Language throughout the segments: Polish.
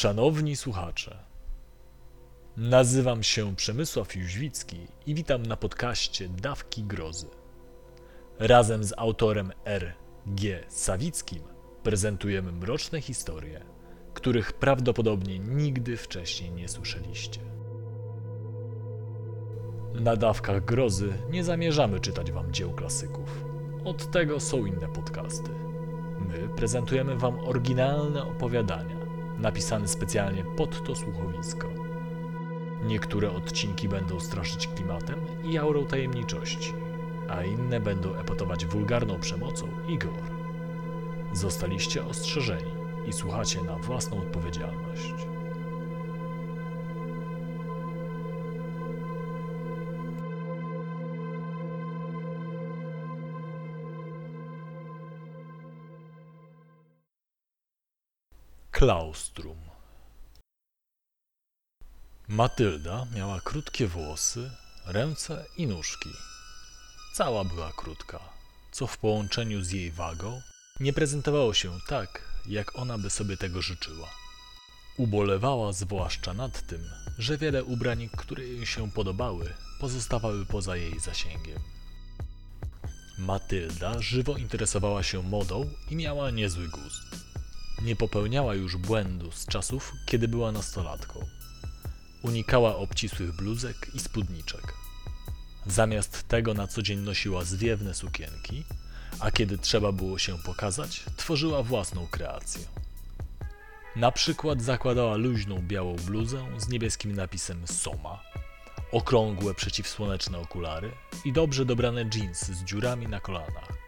Szanowni słuchacze, nazywam się Przemysław Jóźwicki i witam na podcaście Dawki Grozy. Razem z autorem R. G. Sawickim prezentujemy mroczne historie, których prawdopodobnie nigdy wcześniej nie słyszeliście. Na Dawkach Grozy nie zamierzamy czytać wam dzieł klasyków. Od tego są inne podcasty. My prezentujemy wam oryginalne opowiadania, napisane specjalnie pod to słuchowisko. Niektóre odcinki będą straszyć klimatem i aurą tajemniczości, a inne będą epatować wulgarną przemocą i gore. Zostaliście ostrzeżeni i słuchacie na własną odpowiedzialność. Klaustrum Matylda miała krótkie włosy, ręce i nóżki. Cała była krótka, co w połączeniu z jej wagą nie prezentowało się tak, jak ona by sobie tego życzyła. Ubolewała zwłaszcza nad tym, że wiele ubrań, które jej się podobały, pozostawały poza jej zasięgiem. Matylda żywo interesowała się modą i miała niezły gust. Nie popełniała już błędu z czasów, kiedy była nastolatką. Unikała obcisłych bluzek i spódniczek. Zamiast tego na co dzień nosiła zwiewne sukienki, a kiedy trzeba było się pokazać, tworzyła własną kreację. Na przykład zakładała luźną białą bluzę z niebieskim napisem Soma, okrągłe przeciwsłoneczne okulary i dobrze dobrane dżinsy z dziurami na kolanach.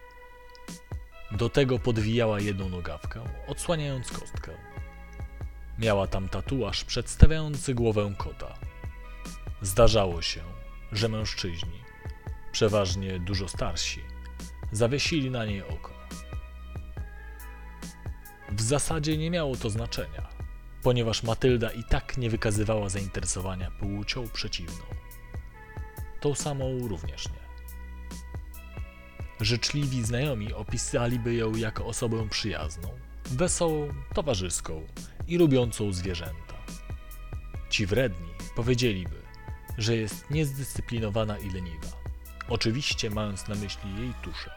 Do tego podwijała jedną nogawkę, odsłaniając kostkę. Miała tam tatuaż przedstawiający głowę kota. Zdarzało się, że mężczyźni, przeważnie dużo starsi, zawiesili na niej oko. W zasadzie nie miało to znaczenia, ponieważ Matylda i tak nie wykazywała zainteresowania płcią przeciwną. Tą samą również nie. Życzliwi znajomi opisaliby ją jako osobę przyjazną, wesołą, towarzyską i lubiącą zwierzęta. Ci wredni powiedzieliby, że jest niezdyscyplinowana i leniwa, oczywiście mając na myśli jej tuszę.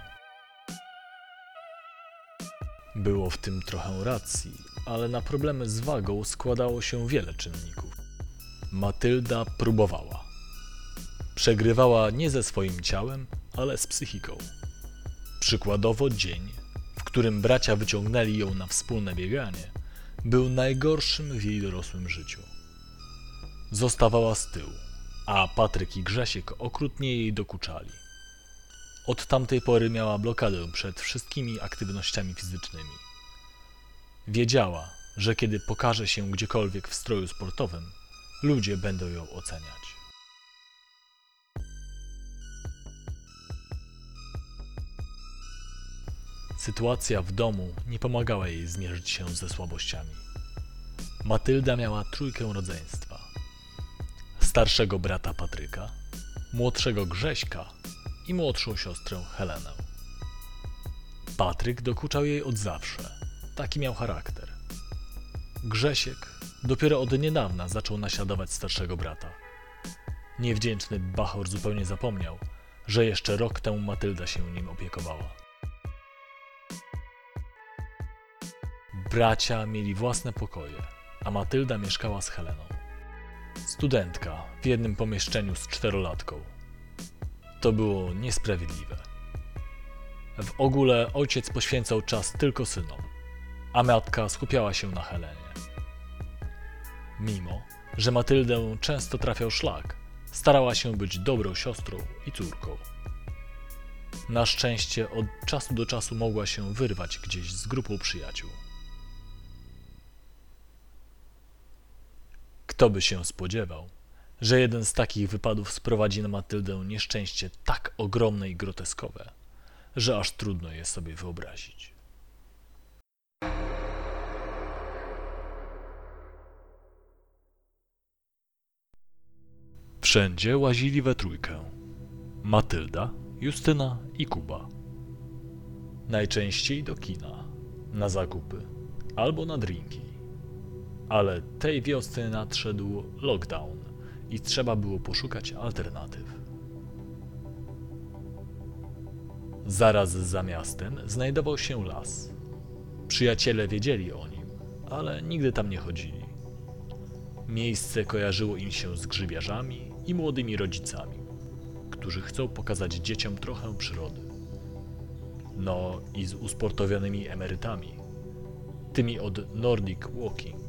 Było w tym trochę racji, ale na problemy z wagą składało się wiele czynników. Matylda próbowała. Przegrywała nie ze swoim ciałem, ale z psychiką. Przykładowo dzień, w którym bracia wyciągnęli ją na wspólne bieganie, był najgorszym w jej dorosłym życiu. Zostawała z tyłu, a Patryk i Grzesiek okrutnie jej dokuczali. Od tamtej pory miała blokadę przed wszystkimi aktywnościami fizycznymi. Wiedziała, że kiedy pokaże się gdziekolwiek w stroju sportowym, ludzie będą ją oceniać. Sytuacja w domu nie pomagała jej zmierzyć się ze słabościami. Matylda miała trójkę rodzeństwa: starszego brata Patryka, młodszego Grześka i młodszą siostrę Helenę. Patryk dokuczał jej od zawsze, taki miał charakter. Grzesiek dopiero od niedawna zaczął naśladować starszego brata. Niewdzięczny Bachor zupełnie zapomniał, że jeszcze rok temu Matylda się nim opiekowała. Bracia mieli własne pokoje, a Matylda mieszkała z Heleną. Studentka w jednym pomieszczeniu z czterolatką. To było niesprawiedliwe. W ogóle ojciec poświęcał czas tylko synom, a matka skupiała się na Helenie. Mimo, że Matyldę często trafiał szlak, starała się być dobrą siostrą i córką. Na szczęście od czasu do czasu mogła się wyrwać gdzieś z grupą przyjaciół. Kto by się spodziewał, że jeden z takich wypadów sprowadzi na Matyldę nieszczęście tak ogromne i groteskowe, że aż trudno je sobie wyobrazić. Wszędzie łazili we trójkę. Matylda, Justyna i Kuba. Najczęściej do kina, na zakupy albo na drinki. Ale tej wiosny nadszedł lockdown i trzeba było poszukać alternatyw. Zaraz za miastem znajdował się las. Przyjaciele wiedzieli o nim, ale nigdy tam nie chodzili. Miejsce kojarzyło im się z grzybiarzami i młodymi rodzicami, którzy chcą pokazać dzieciom trochę przyrody. No i z usportowionymi emerytami, tymi od Nordic Walking.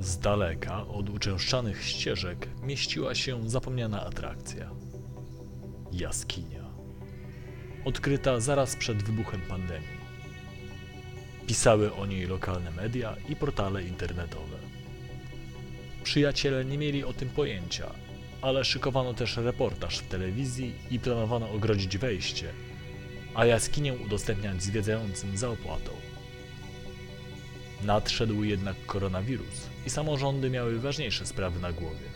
Z daleka od uczęszczanych ścieżek mieściła się zapomniana atrakcja jaskinia. Odkryta zaraz przed wybuchem pandemii. Pisały o niej lokalne media i portale internetowe. Przyjaciele nie mieli o tym pojęcia, ale szykowano też reportaż w telewizji i planowano ogrodzić wejście, a jaskinię udostępniać zwiedzającym za opłatą. Nadszedł jednak koronawirus i samorządy miały ważniejsze sprawy na głowie.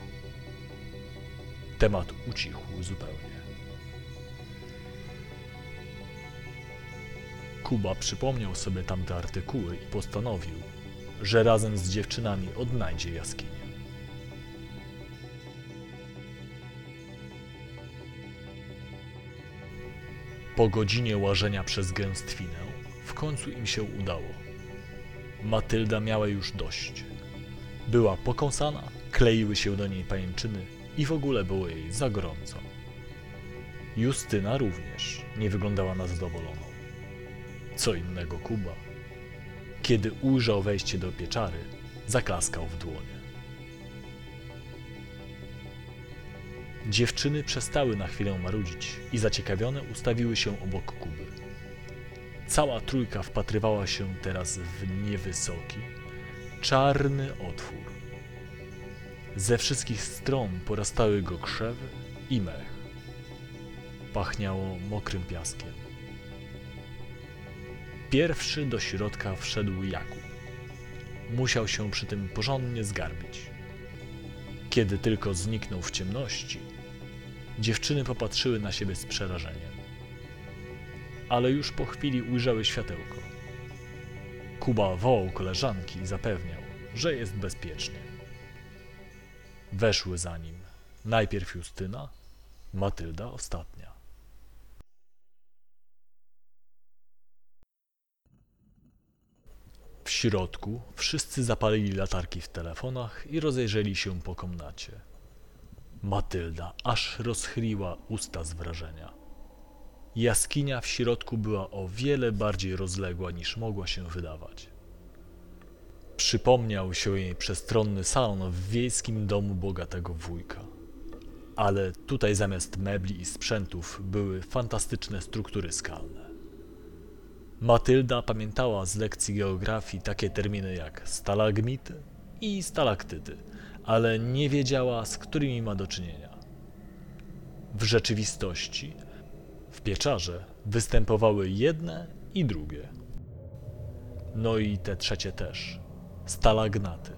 Temat ucichł zupełnie. Kuba przypomniał sobie tamte artykuły i postanowił, że razem z dziewczynami odnajdzie jaskinię. Po godzinie łażenia przez gęstwinę, w końcu im się udało. Matylda miała już dość. Była pokąsana, kleiły się do niej pajęczyny i w ogóle było jej za gorąco. Justyna również nie wyglądała na zadowoloną. Co innego Kuba. Kiedy ujrzał wejście do pieczary, zaklaskał w dłonie. Dziewczyny przestały na chwilę marudzić i zaciekawione ustawiły się obok Kuby. Cała trójka wpatrywała się teraz w niewysoki, czarny otwór. Ze wszystkich stron porastały go krzewy i mech. Pachniało mokrym piaskiem. Pierwszy do środka wszedł Jakub. Musiał się przy tym porządnie zgarbić. Kiedy tylko zniknął w ciemności, dziewczyny popatrzyły na siebie z przerażeniem. Ale już po chwili ujrzały światełko. Kuba wołał koleżanki i zapewniał, że jest bezpiecznie. Weszły za nim najpierw Justyna, Matylda ostatnia. W środku wszyscy zapalili latarki w telefonach i rozejrzeli się po komnacie. Matylda aż rozchyliła usta z wrażenia. Jaskinia w środku była o wiele bardziej rozległa niż mogła się wydawać. Przypomniał się jej przestronny salon w wiejskim domu bogatego wujka. Ale tutaj zamiast mebli i sprzętów były fantastyczne struktury skalne. Matylda pamiętała z lekcji geografii takie terminy jak stalagmity i stalaktyty, ale nie wiedziała, z którymi ma do czynienia. W rzeczywistości w pieczarze występowały jedne i drugie. No i te trzecie też stalagnaty,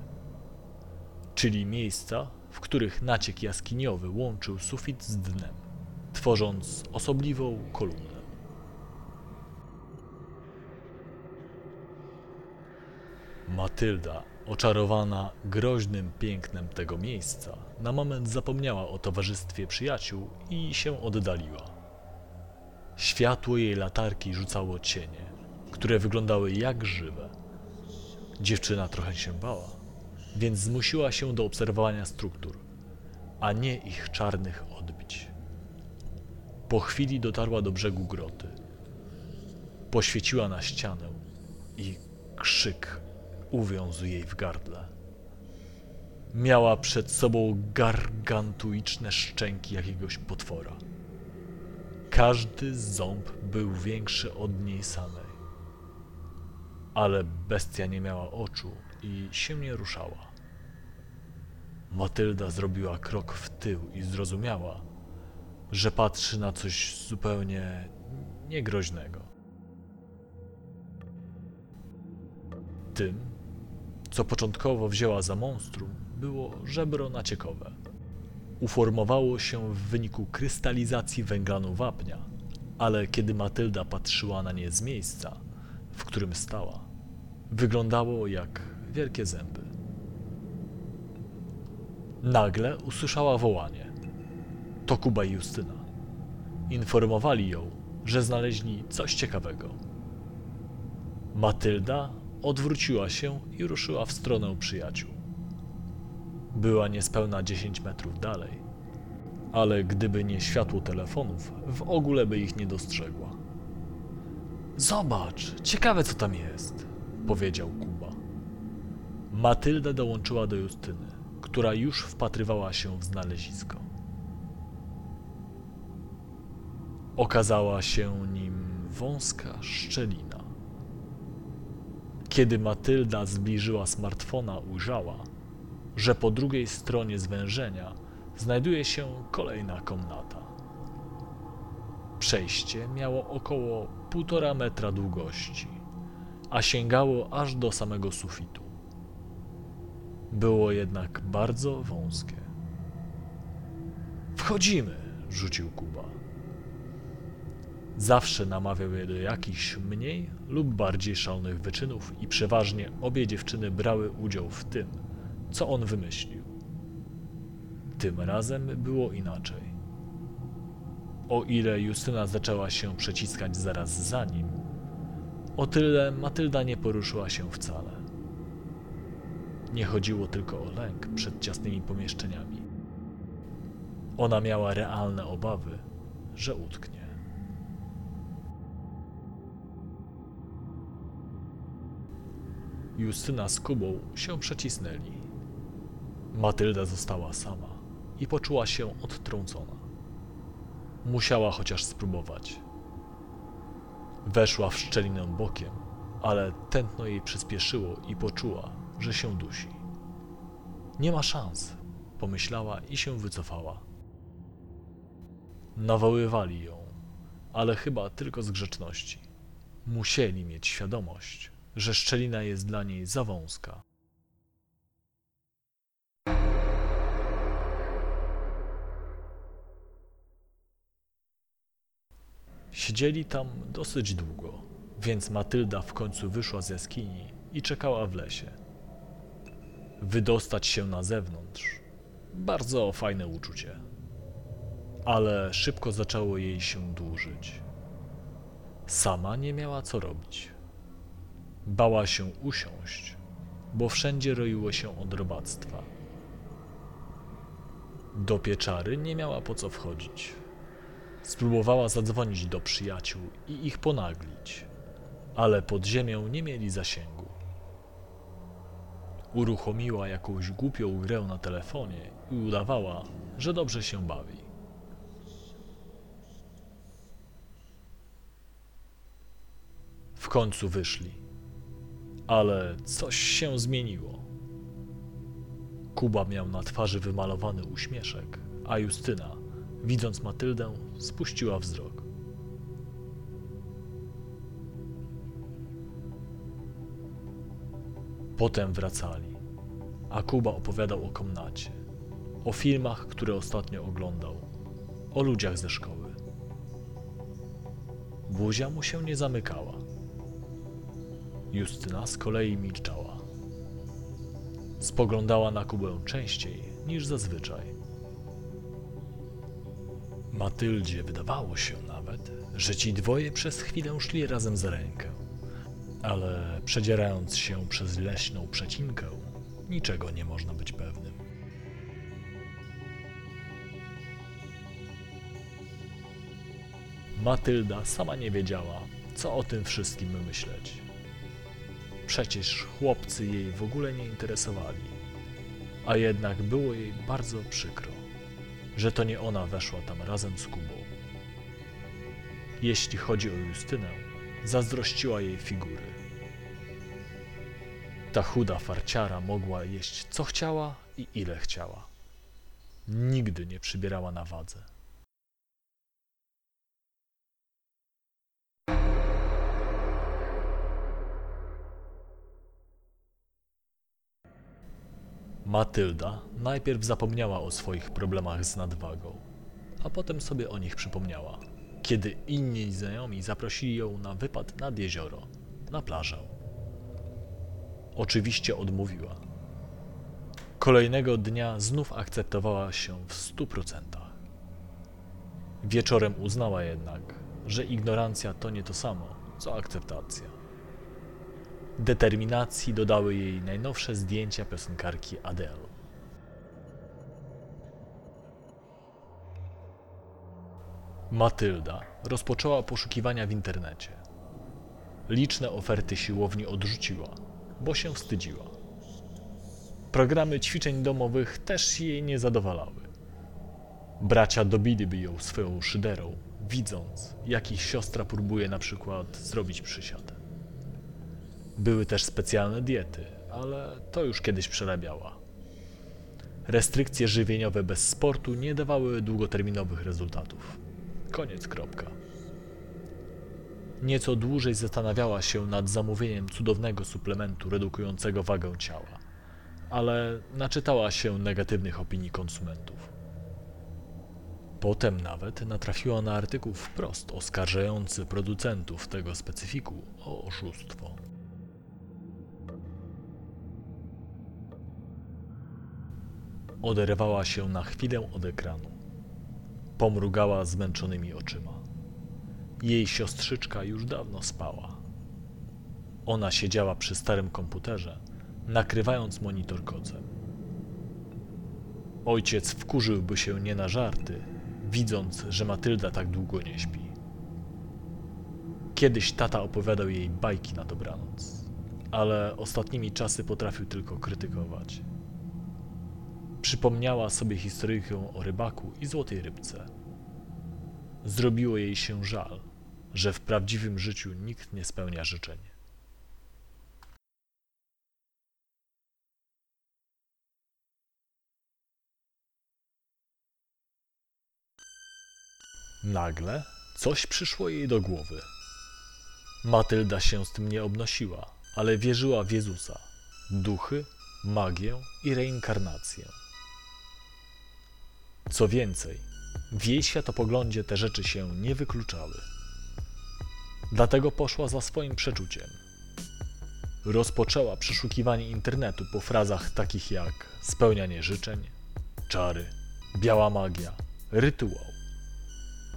czyli miejsca, w których naciek jaskiniowy łączył sufit z dnem, tworząc osobliwą kolumnę. Matylda, oczarowana groźnym pięknem tego miejsca, na moment zapomniała o towarzystwie przyjaciół i się oddaliła. Światło jej latarki rzucało cienie, które wyglądały jak żywe. Dziewczyna trochę się bała, więc zmusiła się do obserwowania struktur, a nie ich czarnych odbić. Po chwili dotarła do brzegu groty. Poświeciła na ścianę i krzyk uwiązł jej w gardle. Miała przed sobą gargantuiczne szczęki jakiegoś potwora. Każdy ząb był większy od niej samej. Ale bestia nie miała oczu i się nie ruszała. Matylda zrobiła krok w tył i zrozumiała, że patrzy na coś zupełnie niegroźnego. Tym, co początkowo wzięła za monstrum, było żebro naciekowe. Uformowało się w wyniku krystalizacji węglanu wapnia, ale kiedy Matylda patrzyła na nie z miejsca, w którym stała, Wyglądało jak wielkie zęby. Nagle usłyszała wołanie. To Kuba i Justyna. Informowali ją, że znaleźli coś ciekawego. Matylda odwróciła się i ruszyła w stronę przyjaciół. Była niespełna 10 metrów dalej, ale gdyby nie światło telefonów, w ogóle by ich nie dostrzegła. Zobacz, ciekawe co tam jest, powiedział Kuba. Matylda dołączyła do Justyny, która już wpatrywała się w znalezisko. Okazała się nim wąska szczelina. Kiedy Matylda zbliżyła smartfona, ujrzała, że po drugiej stronie zwężenia znajduje się kolejna komnata. Przejście miało około półtora metra długości, a sięgało aż do samego sufitu. Było jednak bardzo wąskie. Wchodzimy, rzucił Kuba. Zawsze namawiał je do jakichś mniej lub bardziej szalonych wyczynów i przeważnie obie dziewczyny brały udział w tym, co on wymyślił. Tym razem było inaczej. O ile Justyna zaczęła się przeciskać zaraz za nim, o tyle Matylda nie poruszyła się wcale. Nie chodziło tylko o lęk przed ciasnymi pomieszczeniami. Ona miała realne obawy, że utknie. Justyna z Kubą się przecisnęli. Matylda została sama i poczuła się odtrącona. Musiała chociaż spróbować. Weszła w szczelinę bokiem, ale tętno jej przyspieszyło i poczuła, że się dusi. Nie ma szans, pomyślała i się wycofała. Nawoływali ją, ale chyba tylko z grzeczności. Musieli mieć świadomość, że szczelina jest dla niej za wąska. Siedzieli tam dosyć długo, więc Matylda w końcu wyszła z jaskini i czekała w lesie. Wydostać się na zewnątrz bardzo fajne uczucie, ale szybko zaczęło jej się dłużyć. Sama nie miała co robić. Bała się usiąść, bo wszędzie roiło się od robactwa. Do pieczary nie miała po co wchodzić. Spróbowała zadzwonić do przyjaciół i ich ponaglić, ale pod ziemią nie mieli zasięgu. Uruchomiła jakąś głupią grę na telefonie i udawała, że dobrze się bawi. W końcu wyszli, ale coś się zmieniło. Kuba miał na twarzy wymalowany uśmieszek, a Justyna Widząc Matyldę, spuściła wzrok. Potem wracali, a Kuba opowiadał o komnacie, o filmach, które ostatnio oglądał, o ludziach ze szkoły. Buzia mu się nie zamykała. Justyna z kolei milczała. Spoglądała na Kubę częściej niż zazwyczaj. Matyldzie wydawało się nawet, że ci dwoje przez chwilę szli razem za rękę. Ale przedzierając się przez leśną przecinkę, niczego nie można być pewnym. Matylda sama nie wiedziała, co o tym wszystkim myśleć. Przecież chłopcy jej w ogóle nie interesowali, a jednak było jej bardzo przykro że to nie ona weszła tam razem z Kubą. Jeśli chodzi o Justynę, zazdrościła jej figury. Ta chuda farciara mogła jeść co chciała i ile chciała. Nigdy nie przybierała na wadze. Matylda najpierw zapomniała o swoich problemach z nadwagą, a potem sobie o nich przypomniała, kiedy inni znajomi zaprosili ją na wypad nad jezioro, na plażę. Oczywiście odmówiła. Kolejnego dnia znów akceptowała się w stu procentach. Wieczorem uznała jednak, że ignorancja to nie to samo, co akceptacja. Determinacji dodały jej najnowsze zdjęcia piosenkarki Adele. Matylda rozpoczęła poszukiwania w internecie. Liczne oferty siłowni odrzuciła, bo się wstydziła. Programy ćwiczeń domowych też jej nie zadowalały. Bracia dobiliby ją swoją szyderą, widząc, jak ich siostra próbuje na przykład zrobić przysiad. Były też specjalne diety, ale to już kiedyś przerabiała. Restrykcje żywieniowe bez sportu nie dawały długoterminowych rezultatów. Koniec, kropka. Nieco dłużej zastanawiała się nad zamówieniem cudownego suplementu redukującego wagę ciała, ale naczytała się negatywnych opinii konsumentów. Potem nawet natrafiła na artykuł wprost oskarżający producentów tego specyfiku o oszustwo. Oderwała się na chwilę od ekranu. Pomrugała zmęczonymi oczyma. Jej siostrzyczka już dawno spała. Ona siedziała przy starym komputerze, nakrywając monitor kocem. Ojciec wkurzyłby się nie na żarty, widząc, że Matylda tak długo nie śpi. Kiedyś tata opowiadał jej bajki na dobranoc, ale ostatnimi czasy potrafił tylko krytykować. Przypomniała sobie historyjkę o rybaku i złotej rybce. Zrobiło jej się żal, że w prawdziwym życiu nikt nie spełnia życzeń. Nagle coś przyszło jej do głowy. Matylda się z tym nie obnosiła, ale wierzyła w Jezusa, duchy, magię i reinkarnację. Co więcej, w jej światopoglądzie te rzeczy się nie wykluczały. Dlatego poszła za swoim przeczuciem. Rozpoczęła przeszukiwanie internetu po frazach takich jak spełnianie życzeń, czary, biała magia, rytuał.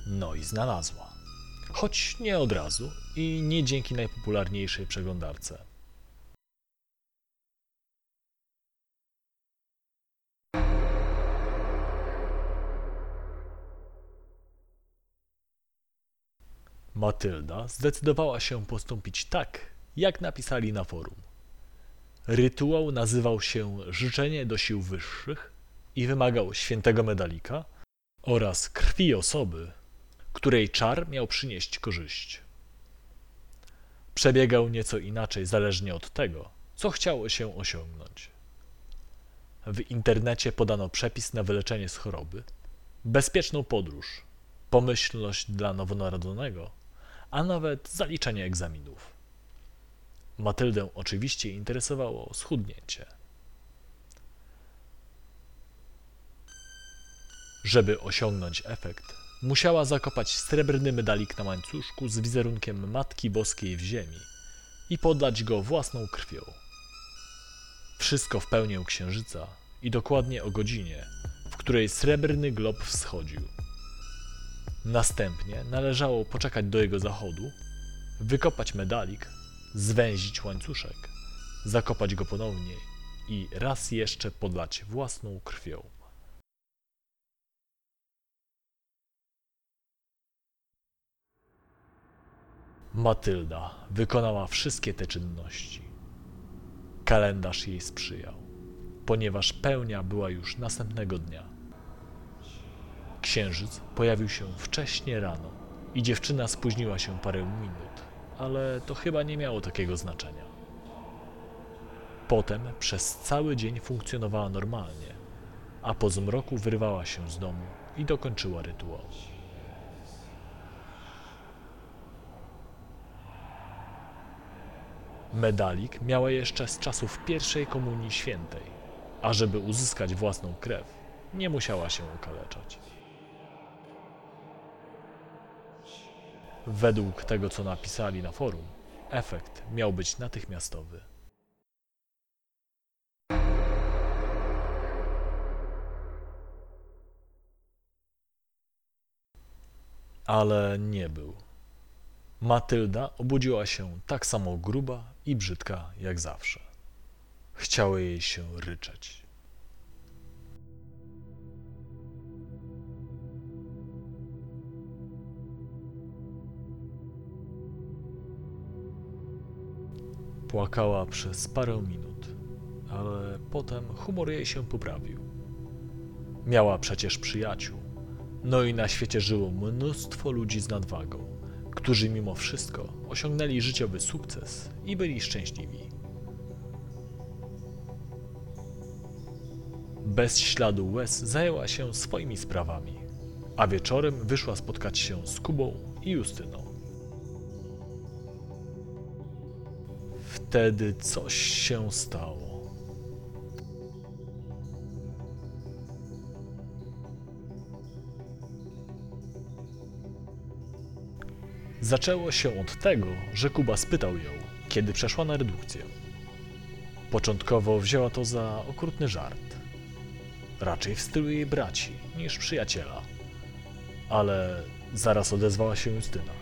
No i znalazła. Choć nie od razu i nie dzięki najpopularniejszej przeglądarce. Matylda zdecydowała się postąpić tak, jak napisali na forum. Rytuał nazywał się Życzenie do sił wyższych i wymagał świętego medalika oraz krwi osoby, której czar miał przynieść korzyść. Przebiegał nieco inaczej zależnie od tego, co chciało się osiągnąć. W internecie podano przepis na wyleczenie z choroby, bezpieczną podróż, pomyślność dla nowonarodzonego, a nawet zaliczenie egzaminów. Matyldę oczywiście interesowało schudnięcie. Żeby osiągnąć efekt, musiała zakopać srebrny medalik na łańcuszku z wizerunkiem Matki Boskiej w ziemi i podać go własną krwią. Wszystko w pełnię księżyca i dokładnie o godzinie, w której srebrny glob wschodził. Następnie należało poczekać do jego zachodu, wykopać medalik, zwęzić łańcuszek, zakopać go ponownie i raz jeszcze podlać własną krwią. Matylda wykonała wszystkie te czynności. Kalendarz jej sprzyjał, ponieważ pełnia była już następnego dnia. Księżyc pojawił się wcześnie rano i dziewczyna spóźniła się parę minut, ale to chyba nie miało takiego znaczenia. Potem przez cały dzień funkcjonowała normalnie, a po zmroku wyrwała się z domu i dokończyła rytuał. Medalik miała jeszcze z czasów pierwszej komunii świętej, a żeby uzyskać własną krew, nie musiała się okaleczać. Według tego, co napisali na forum, efekt miał być natychmiastowy. Ale nie był. Matylda obudziła się tak samo gruba i brzydka jak zawsze. Chciało jej się ryczeć. Płakała przez parę minut, ale potem humor jej się poprawił. Miała przecież przyjaciół, no i na świecie żyło mnóstwo ludzi z nadwagą, którzy mimo wszystko osiągnęli życiowy sukces i byli szczęśliwi. Bez śladu łez zajęła się swoimi sprawami, a wieczorem wyszła spotkać się z Kubą i Justyną. Wtedy coś się stało. Zaczęło się od tego, że Kuba spytał ją, kiedy przeszła na redukcję. Początkowo wzięła to za okrutny żart. Raczej w stylu jej braci niż przyjaciela. Ale zaraz odezwała się Justyna.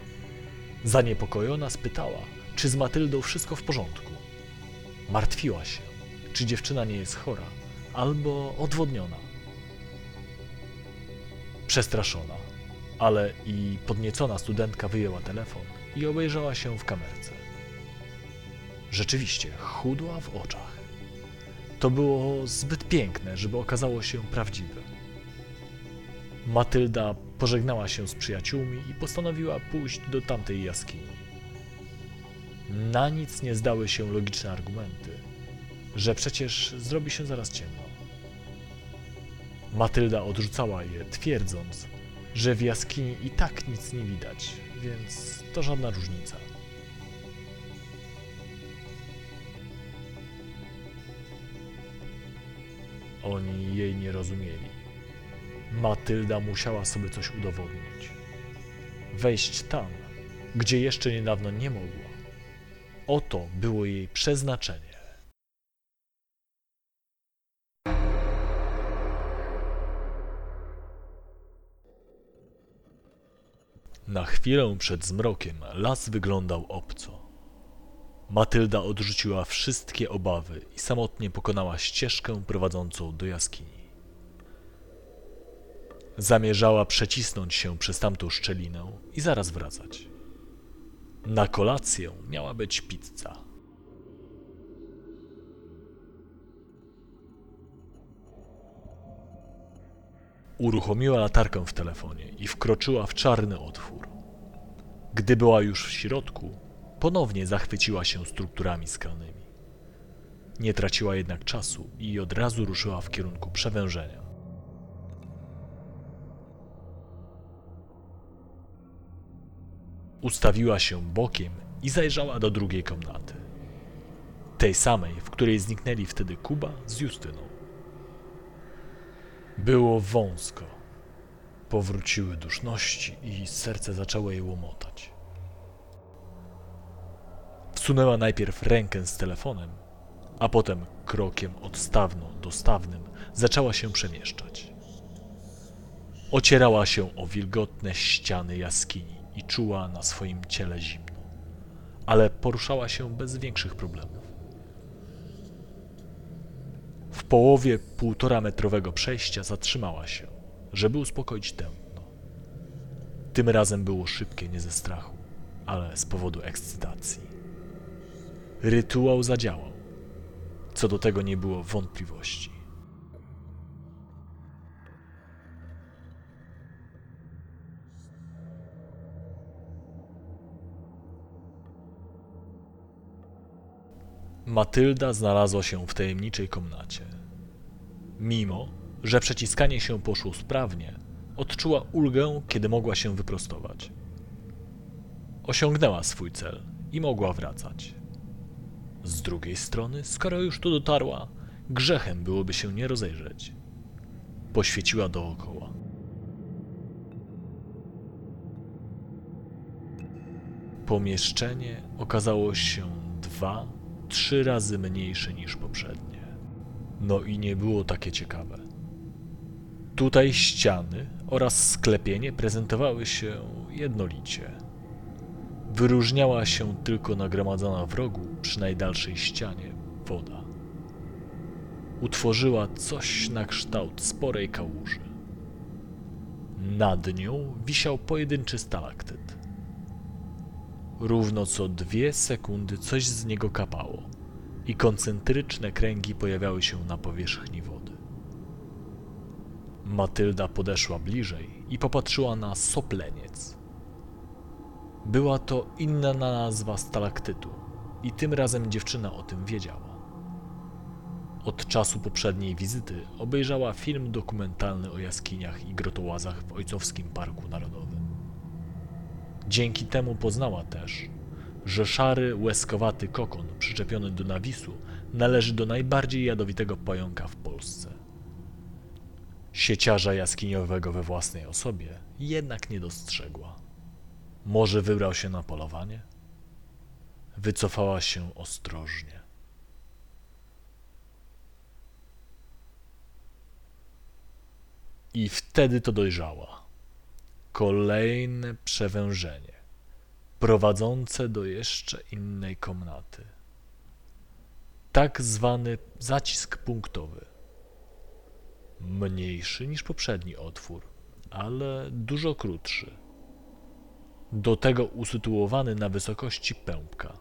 Zaniepokojona spytała, czy z Matyldą wszystko w porządku. Martwiła się, czy dziewczyna nie jest chora albo odwodniona. Przestraszona, ale i podniecona studentka wyjęła telefon i obejrzała się w kamerce. Rzeczywiście chudła w oczach. To było zbyt piękne, żeby okazało się prawdziwe. Matylda pożegnała się z przyjaciółmi i postanowiła pójść do tamtej jaskini. Na nic nie zdały się logiczne argumenty, że przecież zrobi się zaraz ciemno. Matylda odrzucała je, twierdząc, że w jaskini i tak nic nie widać, więc to żadna różnica. Oni jej nie rozumieli. Matylda musiała sobie coś udowodnić. Wejść tam, gdzie jeszcze niedawno nie mogła. Oto było jej przeznaczenie. Na chwilę przed zmrokiem las wyglądał obco. Matylda odrzuciła wszystkie obawy i samotnie pokonała ścieżkę prowadzącą do jaskini. Zamierzała przecisnąć się przez tamtą szczelinę i zaraz wracać. Na kolację miała być pizza. Uruchomiła latarkę w telefonie i wkroczyła w czarny otwór. Gdy była już w środku, ponownie zachwyciła się strukturami skalnymi. Nie traciła jednak czasu i od razu ruszyła w kierunku przewężenia. Ustawiła się bokiem i zajrzała do drugiej komnaty. Tej samej, w której zniknęli wtedy Kuba z Justyną. Było wąsko. Powróciły duszności i serce zaczęło jej łomotać. Wsunęła najpierw rękę z telefonem, a potem krokiem od stawno do stawnym zaczęła się przemieszczać. Ocierała się o wilgotne ściany jaskini i czuła na swoim ciele zimno, ale poruszała się bez większych problemów. W połowie półtora metrowego przejścia zatrzymała się, żeby uspokoić tętno. Tym razem było szybkie nie ze strachu, ale z powodu ekscytacji. Rytuał zadziałał. Co do tego nie było wątpliwości. Matylda znalazła się w tajemniczej komnacie. Mimo, że przeciskanie się poszło sprawnie, odczuła ulgę, kiedy mogła się wyprostować. Osiągnęła swój cel i mogła wracać. Z drugiej strony, skoro już tu dotarła, grzechem byłoby się nie rozejrzeć. Poświeciła dookoła. Pomieszczenie okazało się dwa trzy razy mniejsze niż poprzednie. No i nie było takie ciekawe. Tutaj ściany oraz sklepienie prezentowały się jednolicie. Wyróżniała się tylko nagromadzona w rogu przy najdalszej ścianie woda. Utworzyła coś na kształt sporej kałuży. Nad nią wisiał pojedynczy stalaktyt. Równo co dwie sekundy coś z niego kapało i koncentryczne kręgi pojawiały się na powierzchni wody. Matylda podeszła bliżej i popatrzyła na sopleniec. Była to inna nazwa stalaktytu i tym razem dziewczyna o tym wiedziała. Od czasu poprzedniej wizyty obejrzała film dokumentalny o jaskiniach i grotołazach w Ojcowskim Parku Narodowym. Dzięki temu poznała też, że szary, łezkowaty kokon przyczepiony do nawisu należy do najbardziej jadowitego pająka w Polsce. Sieciarza jaskiniowego we własnej osobie jednak nie dostrzegła. Może wybrał się na polowanie? Wycofała się ostrożnie. I wtedy to dojrzała. Kolejne przewężenie, prowadzące do jeszcze innej komnaty. Tak zwany zacisk punktowy. Mniejszy niż poprzedni otwór, ale dużo krótszy. Do tego usytuowany na wysokości pępka.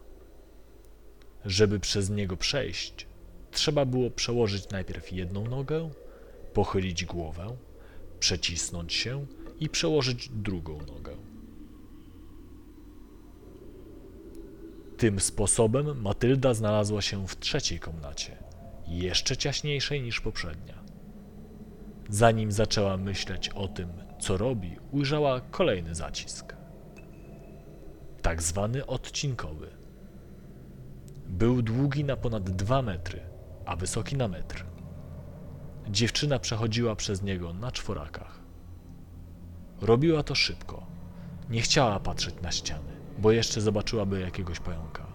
Żeby przez niego przejść, trzeba było przełożyć najpierw jedną nogę, pochylić głowę, przecisnąć się i przełożyć drugą nogę. Tym sposobem Matylda znalazła się w trzeciej komnacie, jeszcze ciaśniejszej niż poprzednia. Zanim zaczęła myśleć o tym, co robi, ujrzała kolejny zacisk. Tak zwany odcinkowy. Był długi na ponad dwa metry, a wysoki na metr. Dziewczyna przechodziła przez niego na czworakach. Robiła to szybko. Nie chciała patrzeć na ściany, bo jeszcze zobaczyłaby jakiegoś pająka.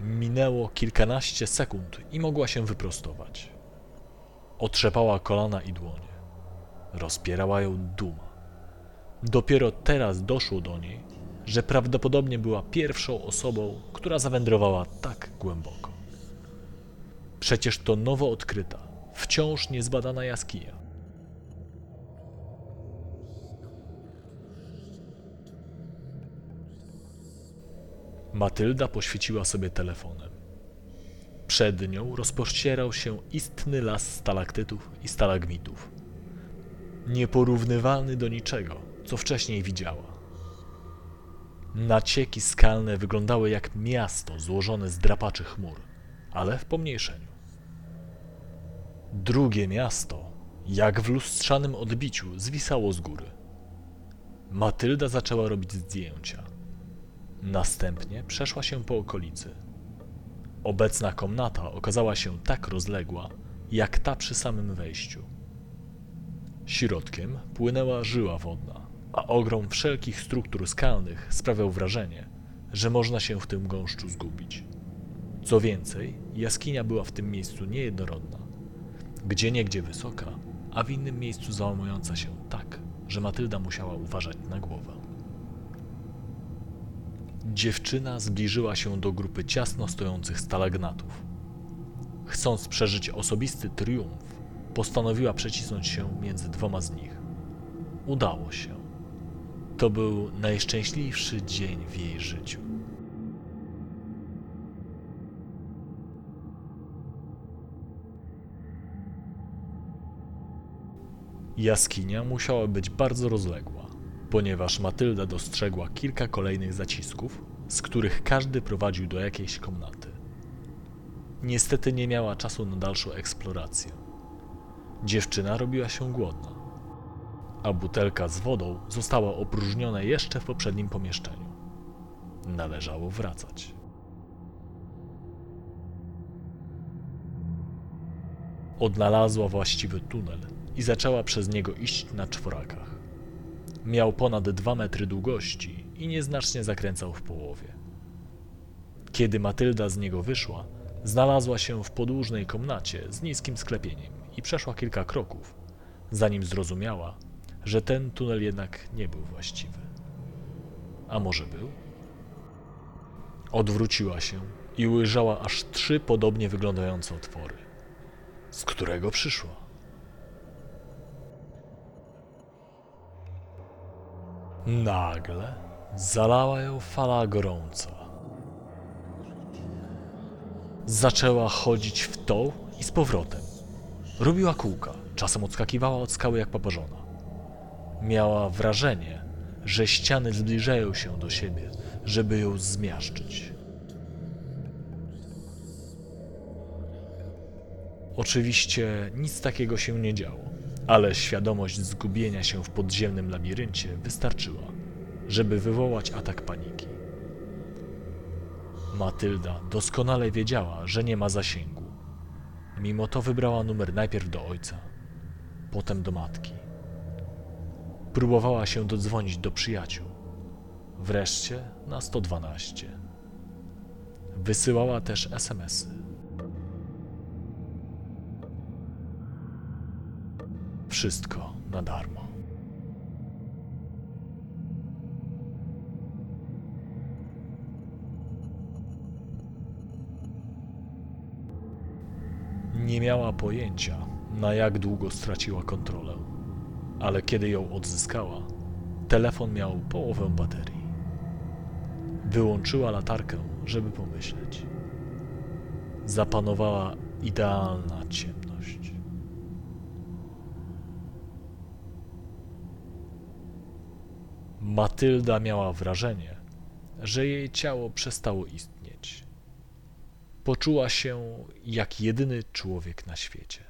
Minęło kilkanaście sekund i mogła się wyprostować. Otrzepała kolana i dłonie. Rozpierała ją duma. Dopiero teraz doszło do niej, że prawdopodobnie była pierwszą osobą, która zawędrowała tak głęboko. Przecież to nowo odkryta, wciąż niezbadana jaskinia. Matylda poświeciła sobie telefonem. Przed nią rozpościerał się istny las stalaktytów i stalagmitów. Nieporównywalny do niczego, co wcześniej widziała. Nacieki skalne wyglądały jak miasto złożone z drapaczy chmur, ale w pomniejszeniu. Drugie miasto, jak w lustrzanym odbiciu, zwisało z góry. Matylda zaczęła robić zdjęcia. Następnie przeszła się po okolicy. Obecna komnata okazała się tak rozległa, jak ta przy samym wejściu. Środkiem płynęła żyła wodna, a ogrom wszelkich struktur skalnych sprawiał wrażenie, że można się w tym gąszczu zgubić. Co więcej, jaskinia była w tym miejscu niejednorodna. Gdzie niegdzie wysoka, a w innym miejscu załamująca się tak, że Matylda musiała uważać na głowę. Dziewczyna zbliżyła się do grupy ciasno stojących stalagnatów. Chcąc przeżyć osobisty triumf, postanowiła przecisnąć się między dwoma z nich. Udało się. To był najszczęśliwszy dzień w jej życiu. Jaskinia musiała być bardzo rozległa, ponieważ Matylda dostrzegła kilka kolejnych zacisków, z których każdy prowadził do jakiejś komnaty. Niestety nie miała czasu na dalszą eksplorację. Dziewczyna robiła się głodna, a butelka z wodą została opróżniona jeszcze w poprzednim pomieszczeniu. Należało wracać. Odnalazła właściwy tunel i zaczęła przez niego iść na czworakach. Miał ponad dwa metry długości i nieznacznie zakręcał w połowie. Kiedy Matylda z niego wyszła, Znalazła się w podłużnej komnacie z niskim sklepieniem i przeszła kilka kroków, zanim zrozumiała, że ten tunel jednak nie był właściwy. A może był? Odwróciła się i ujrzała aż trzy podobnie wyglądające otwory. Z którego przyszła? Nagle zalała ją fala gorąca. Zaczęła chodzić w to i z powrotem. Robiła kółka, czasem odskakiwała od skały jak paparzona. Miała wrażenie, że ściany zbliżają się do siebie, żeby ją zmiażdżyć. Oczywiście nic takiego się nie działo, ale świadomość zgubienia się w podziemnym labiryncie wystarczyła, żeby wywołać atak paniki. Matylda doskonale wiedziała, że nie ma zasięgu. Mimo to wybrała numer najpierw do ojca, potem do matki. Próbowała się dodzwonić do przyjaciół, wreszcie na 112. Wysyłała też SMSy. Wszystko na darmo. Nie miała pojęcia, na jak długo straciła kontrolę, ale kiedy ją odzyskała, telefon miał połowę baterii. Wyłączyła latarkę, żeby pomyśleć. Zapanowała idealna ciemność. Matylda miała wrażenie, że jej ciało przestało istnieć. Poczuła się jak jedyny człowiek na świecie.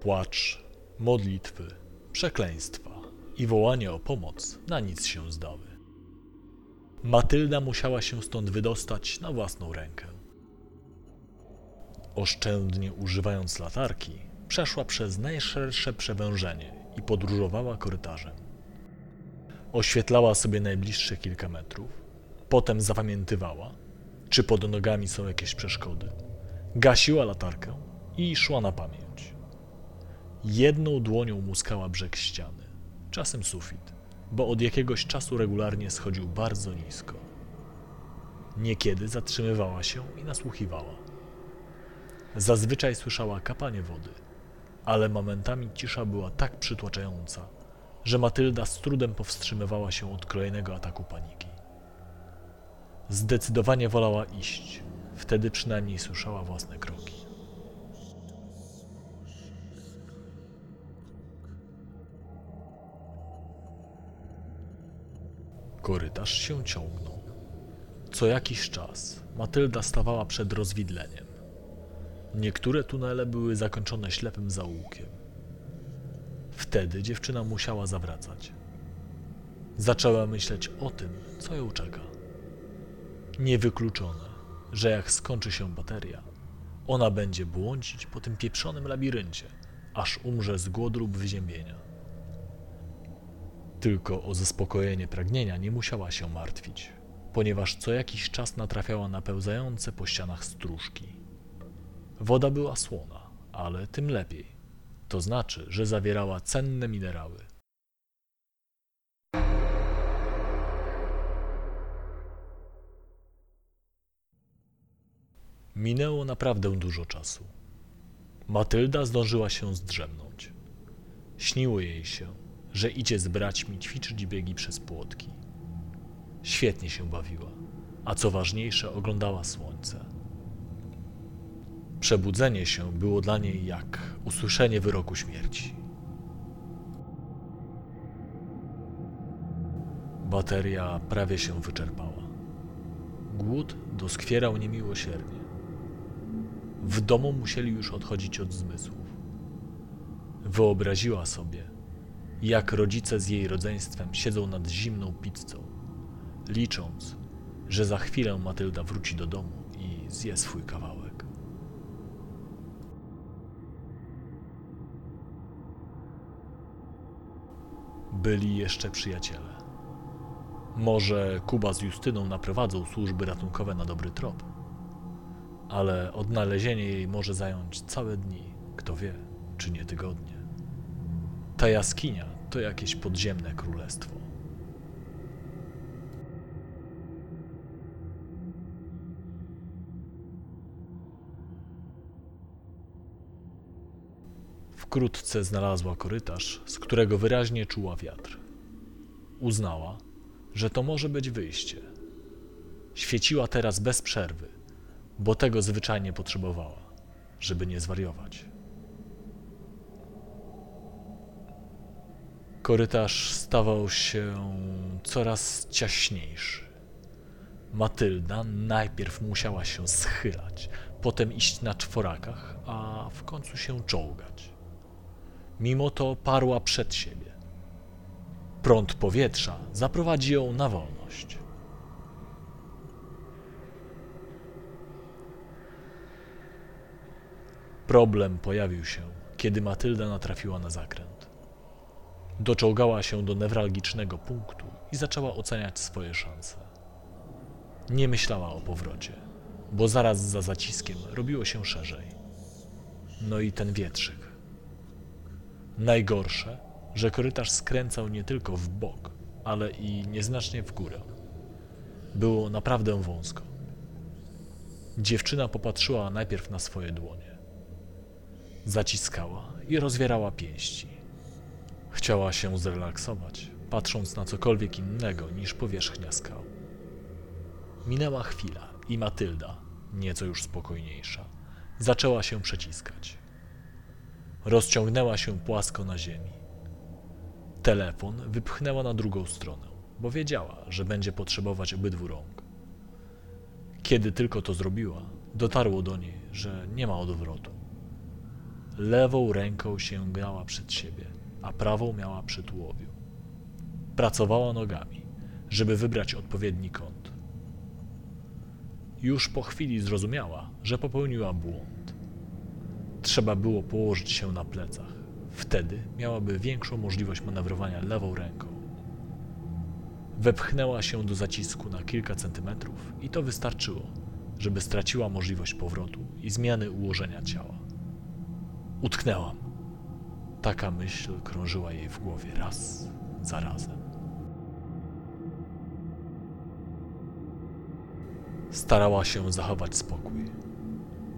Płacz, modlitwy, przekleństwa i wołanie o pomoc na nic się zdały. Matylda musiała się stąd wydostać na własną rękę. Oszczędnie używając latarki, przeszła przez najszersze przewężenie i podróżowała korytarzem. Oświetlała sobie najbliższe kilka metrów, potem zapamiętywała, czy pod nogami są jakieś przeszkody. Gasiła latarkę i szła na pamięć. Jedną dłonią muskała brzeg ściany, czasem sufit, bo od jakiegoś czasu regularnie schodził bardzo nisko. Niekiedy zatrzymywała się i nasłuchiwała. Zazwyczaj słyszała kapanie wody, ale momentami cisza była tak przytłaczająca, że Matylda z trudem powstrzymywała się od kolejnego ataku paniki. Zdecydowanie wolała iść, wtedy przynajmniej słyszała własne kroki. Korytarz się ciągnął. Co jakiś czas Matylda stawała przed rozwidleniem. Niektóre tunele były zakończone ślepym zaułkiem. Wtedy dziewczyna musiała zawracać. Zaczęła myśleć o tym, co ją czeka. Niewykluczone, że jak skończy się bateria, ona będzie błądzić po tym pieprzonym labiryncie, aż umrze z głodu lub wyziębienia. Tylko o zaspokojenie pragnienia nie musiała się martwić, ponieważ co jakiś czas natrafiała na pełzające po ścianach stróżki. Woda była słona, ale tym lepiej. To znaczy, że zawierała cenne minerały. Minęło naprawdę dużo czasu. Matylda zdążyła się zdrzemnąć. Śniło jej się, że idzie z braćmi ćwiczyć biegi przez płotki. Świetnie się bawiła, a co ważniejsze, oglądała słońce. Przebudzenie się było dla niej jak usłyszenie wyroku śmierci. Bateria prawie się wyczerpała. Głód doskwierał niemiłosiernie. W domu musieli już odchodzić od zmysłów. Wyobraziła sobie, jak rodzice z jej rodzeństwem siedzą nad zimną pizzą, licząc, że za chwilę Matylda wróci do domu i zje swój kawałek. Byli jeszcze przyjaciele. Może Kuba z Justyną naprowadzą służby ratunkowe na dobry trop, ale odnalezienie jej może zająć całe dni, kto wie, czy nie tygodnie. Ta jaskinia to jakieś podziemne królestwo. Wkrótce znalazła korytarz, z którego wyraźnie czuła wiatr. Uznała, że to może być wyjście. Świeciła teraz bez przerwy, bo tego zwyczajnie potrzebowała, żeby nie zwariować. Korytarz stawał się coraz ciaśniejszy. Matylda najpierw musiała się schylać, potem iść na czworakach, a w końcu się czołgać. Mimo to parła przed siebie. Prąd powietrza zaprowadzi ją na wolność. Problem pojawił się, kiedy Matylda natrafiła na zakręt. Doczołgała się do newralgicznego punktu i zaczęła oceniać swoje szanse. Nie myślała o powrocie, bo zaraz za zaciskiem robiło się szerzej. No i ten wietrzyk. Najgorsze, że korytarz skręcał nie tylko w bok, ale i nieznacznie w górę. Było naprawdę wąsko. Dziewczyna popatrzyła najpierw na swoje dłonie. Zaciskała i rozwierała pięści. Chciała się zrelaksować, patrząc na cokolwiek innego niż powierzchnia skał. Minęła chwila i Matylda, nieco już spokojniejsza, zaczęła się przeciskać. Rozciągnęła się płasko na ziemi. Telefon wypchnęła na drugą stronę, bo wiedziała, że będzie potrzebować obydwu rąk. Kiedy tylko to zrobiła, dotarło do niej, że nie ma odwrotu. Lewą ręką sięgała przed siebie, a prawą miała przy tułowiu. Pracowała nogami, żeby wybrać odpowiedni kąt. Już po chwili zrozumiała, że popełniła błąd. Trzeba było położyć się na plecach. Wtedy miałaby większą możliwość manewrowania lewą ręką. Wepchnęła się do zacisku na kilka centymetrów i to wystarczyło, żeby straciła możliwość powrotu i zmiany ułożenia ciała. Utknęłam. Taka myśl krążyła jej w głowie raz za razem. Starała się zachować spokój.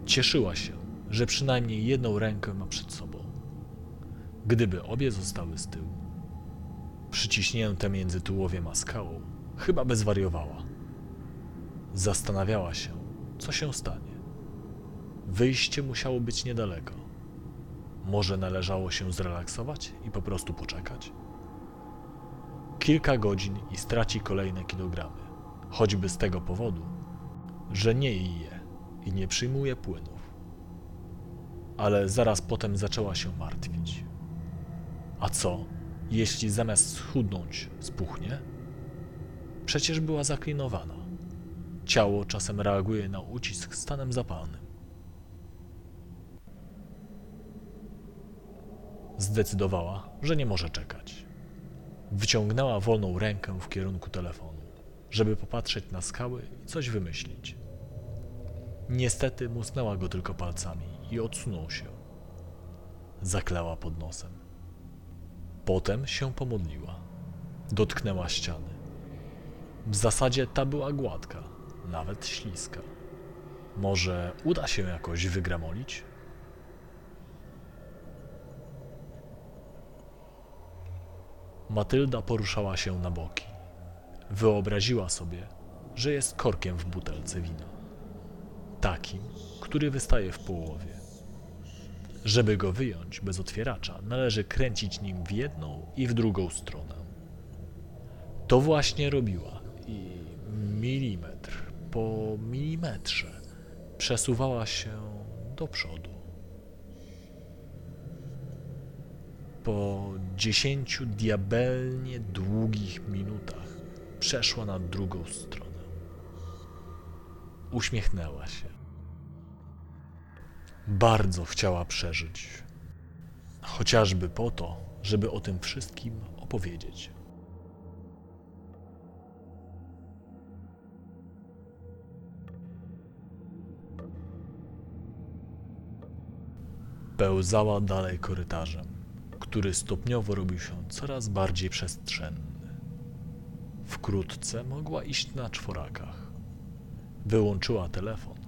Cieszyła się, że przynajmniej jedną rękę ma przed sobą. Gdyby obie zostały z tyłu, przyciśnięte między tułowiem a skałą, chyba by zwariowała. Zastanawiała się, co się stanie. Wyjście musiało być niedaleko. Może należało się zrelaksować i po prostu poczekać? Kilka godzin i straci kolejne kilogramy, choćby z tego powodu, że nie je i nie przyjmuje płynów. Ale zaraz potem zaczęła się martwić. A co, jeśli zamiast schudnąć spuchnie? Przecież była zaklinowana. Ciało czasem reaguje na ucisk stanem zapalnym. Zdecydowała, że nie może czekać. Wyciągnęła wolną rękę w kierunku telefonu, żeby popatrzeć na skały i coś wymyślić. Niestety musnęła go tylko palcami i odsunął się. Zaklęła pod nosem. Potem się pomodliła. Dotknęła ściany. W zasadzie ta była gładka, nawet śliska. Może uda się jakoś wygramolić? Matylda poruszała się na boki. Wyobraziła sobie, że jest korkiem w butelce wina. Takim, który wystaje w połowie. Żeby go wyjąć bez otwieracza, należy kręcić nim w jedną i w drugą stronę. To właśnie robiła i milimetr po milimetrze przesuwała się do przodu. Po dziesięciu diabelnie długich minutach przeszła na drugą stronę. Uśmiechnęła się. Bardzo chciała przeżyć. Chociażby po to, żeby o tym wszystkim opowiedzieć. Pełzała dalej korytarzem, który stopniowo robił się coraz bardziej przestrzenny. Wkrótce mogła iść na czworakach. Wyłączyła telefon,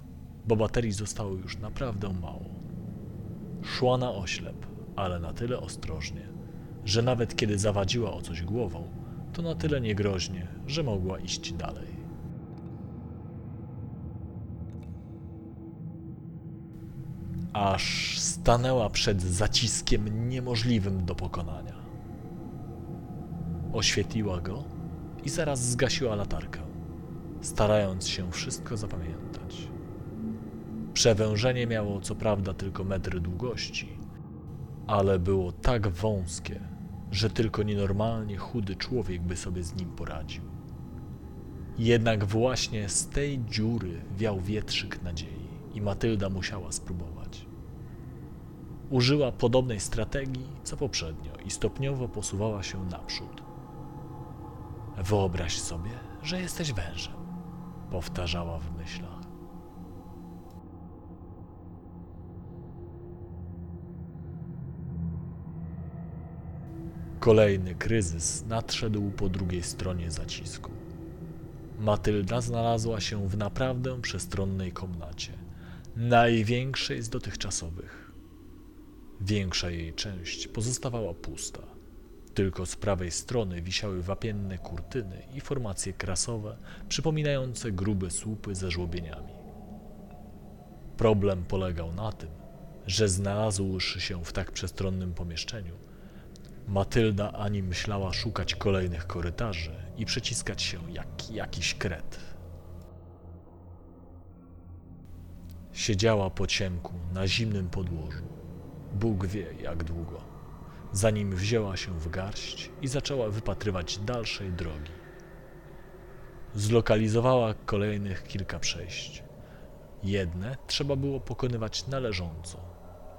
bo baterii zostało już naprawdę mało. Szła na oślep, ale na tyle ostrożnie, że nawet kiedy zawadziła o coś głową, to na tyle niegroźnie, że mogła iść dalej. Aż stanęła przed zaciskiem niemożliwym do pokonania. Oświetliła go i zaraz zgasiła latarkę, starając się wszystko zapamiętać. Przewężenie miało co prawda tylko metr długości, ale było tak wąskie, że tylko nienormalnie chudy człowiek by sobie z nim poradził. Jednak właśnie z tej dziury wiał wietrzyk nadziei i Matylda musiała spróbować. Użyła podobnej strategii co poprzednio i stopniowo posuwała się naprzód. Wyobraź sobie, że jesteś wężem, powtarzała w myślach. Kolejny kryzys nadszedł po drugiej stronie zacisku. Matylda znalazła się w naprawdę przestronnej komnacie, największej z dotychczasowych. Większa jej część pozostawała pusta. Tylko z prawej strony wisiały wapienne kurtyny i formacje krasowe, przypominające grube słupy ze żłobieniami. Problem polegał na tym, że znalazłszy się w tak przestronnym pomieszczeniu, Matylda ani myślała szukać kolejnych korytarzy i przeciskać się jak jakiś kret. Siedziała po ciemku na zimnym podłożu. Bóg wie jak długo, zanim wzięła się w garść i zaczęła wypatrywać dalszej drogi. Zlokalizowała kolejnych kilka przejść. Jedne trzeba było pokonywać na leżąco,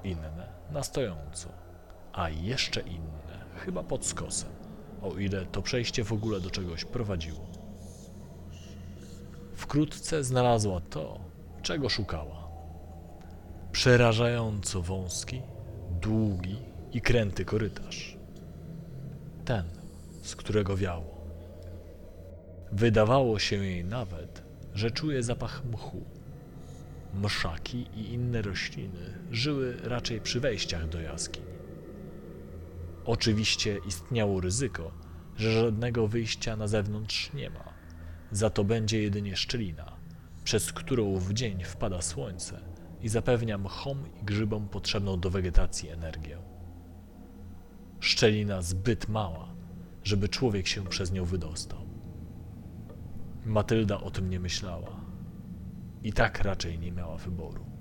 inne na stojąco, a jeszcze inne chyba pod skosem, o ile to przejście w ogóle do czegoś prowadziło. Wkrótce znalazła to, czego szukała. Przerażająco wąski, długi i kręty korytarz. Ten, z którego wiało. Wydawało się jej nawet, że czuje zapach mchu. Mszaki i inne rośliny żyły raczej przy wejściach do jaskiń. Oczywiście istniało ryzyko, że żadnego wyjścia na zewnątrz nie ma. Za to będzie jedynie szczelina, przez którą w dzień wpada słońce i zapewnia mchom i grzybom potrzebną do wegetacji energię. Szczelina zbyt mała, żeby człowiek się przez nią wydostał. Matylda o tym nie myślała. I tak raczej nie miała wyboru.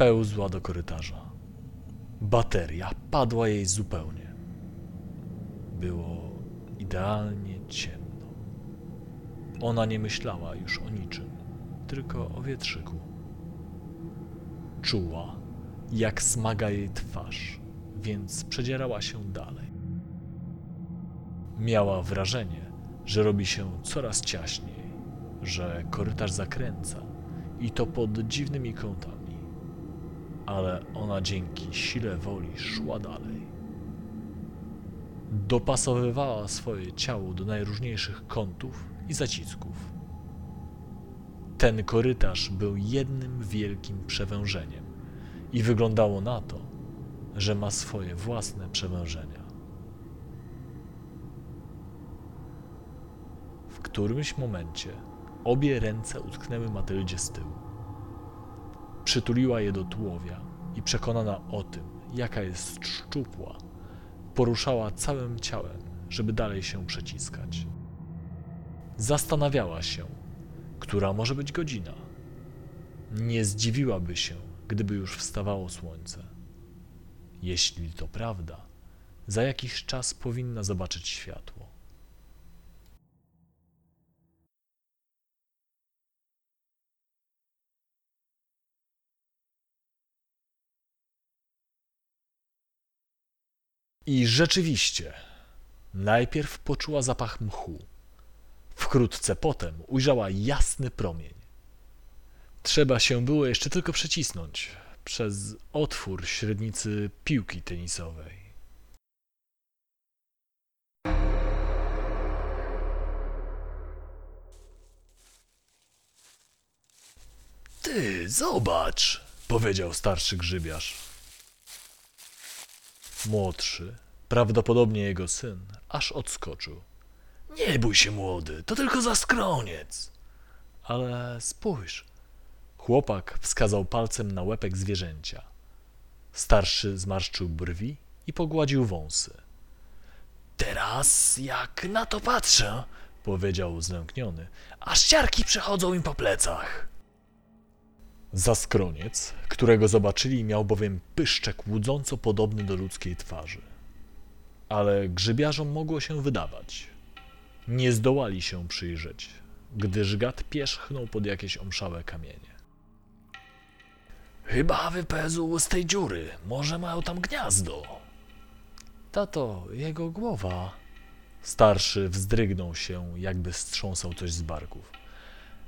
Wpełzła do korytarza. Bateria padła jej zupełnie. Było idealnie ciemno. Ona nie myślała już o niczym, tylko o wietrzyku. Czuła, jak smaga jej twarz, więc przedzierała się dalej. Miała wrażenie, że robi się coraz ciaśniej, że korytarz zakręca i to pod dziwnymi kątami ale ona dzięki sile woli szła dalej. Dopasowywała swoje ciało do najróżniejszych kątów i zacisków. Ten korytarz był jednym wielkim przewężeniem i wyglądało na to, że ma swoje własne przewężenia. W którymś momencie obie ręce utknęły Matyldzie z tyłu. Przytuliła je do tułowia i przekonana o tym, jaka jest szczupła, poruszała całym ciałem, żeby dalej się przeciskać. Zastanawiała się, która może być godzina. Nie zdziwiłaby się, gdyby już wstawało słońce. Jeśli to prawda, za jakiś czas powinna zobaczyć światło. I rzeczywiście, najpierw poczuła zapach mchu. Wkrótce potem ujrzała jasny promień. Trzeba się było jeszcze tylko przecisnąć przez otwór średnicy piłki tenisowej. Ty, zobacz, powiedział starszy grzybiarz. Młodszy, prawdopodobnie jego syn, aż odskoczył. Nie bój się, młody, to tylko zaskroniec. Ale spójrz. Chłopak wskazał palcem na łepek zwierzęcia. Starszy zmarszczył brwi i pogładził wąsy. Teraz, jak na to patrzę, powiedział znękniony, aż ciarki przechodzą im po plecach. Zaskroniec, którego zobaczyli, miał bowiem pyszczek łudząco podobny do ludzkiej twarzy. Ale grzybiarzom mogło się wydawać. Nie zdołali się przyjrzeć, gdyż gad pierzchnął pod jakieś omszałe kamienie. Chyba wypezł z tej dziury. Może mają tam gniazdo. Tato, jego głowa. Starszy wzdrygnął się, jakby strząsał coś z barków.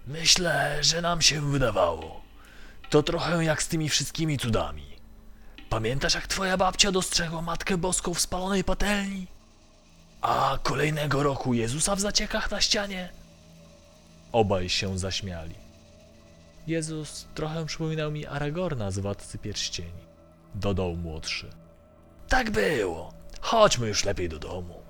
Myślę, że nam się wydawało. To trochę jak z tymi wszystkimi cudami. Pamiętasz, jak twoja babcia dostrzegła Matkę Boską w spalonej patelni? A kolejnego roku Jezusa w zaciekach na ścianie? Obaj się zaśmiali. Jezus trochę przypominał mi Aragorna z Władcy Pierścieni, dodał młodszy. Tak było. Chodźmy już lepiej do domu.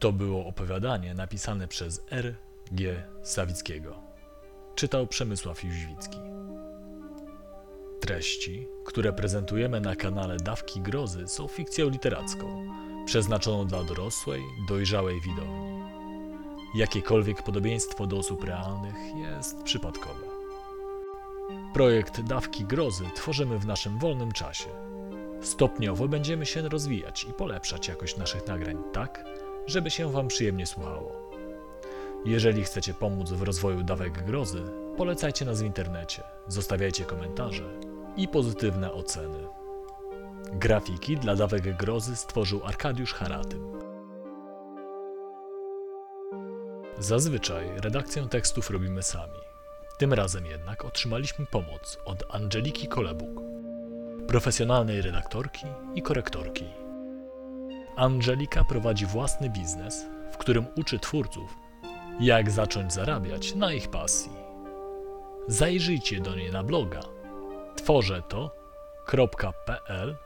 To było opowiadanie napisane przez R. G. Sawickiego. Czytał Przemysław Jóźwicki. Treści, które prezentujemy na kanale Dawki Grozy są fikcją literacką, przeznaczoną dla dorosłej, dojrzałej widowni. Jakiekolwiek podobieństwo do osób realnych jest przypadkowe. Projekt Dawki Grozy tworzymy w naszym wolnym czasie. Stopniowo będziemy się rozwijać i polepszać jakość naszych nagrań tak, żeby się Wam przyjemnie słuchało. Jeżeli chcecie pomóc w rozwoju Dawek Grozy, polecajcie nas w internecie, zostawiajcie komentarze i pozytywne oceny. Grafiki dla Dawek Grozy stworzył Arkadiusz Haratym. Zazwyczaj redakcję tekstów robimy sami. Tym razem jednak otrzymaliśmy pomoc od Angeliki Kolebuk, profesjonalnej redaktorki i korektorki. Angelika prowadzi własny biznes, w którym uczy twórców, jak zacząć zarabiać na ich pasji. Zajrzyjcie do niej na bloga tworzę to.pl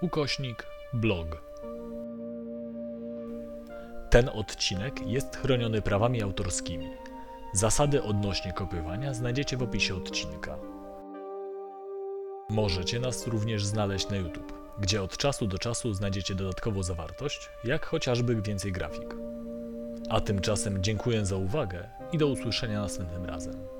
ukośnik blog. Ten odcinek jest chroniony prawami autorskimi. Zasady odnośnie kopiowania znajdziecie w opisie odcinka. Możecie nas również znaleźć na YouTube, gdzie od czasu do czasu znajdziecie dodatkową zawartość, jak chociażby więcej grafik. A tymczasem dziękuję za uwagę i do usłyszenia następnym razem.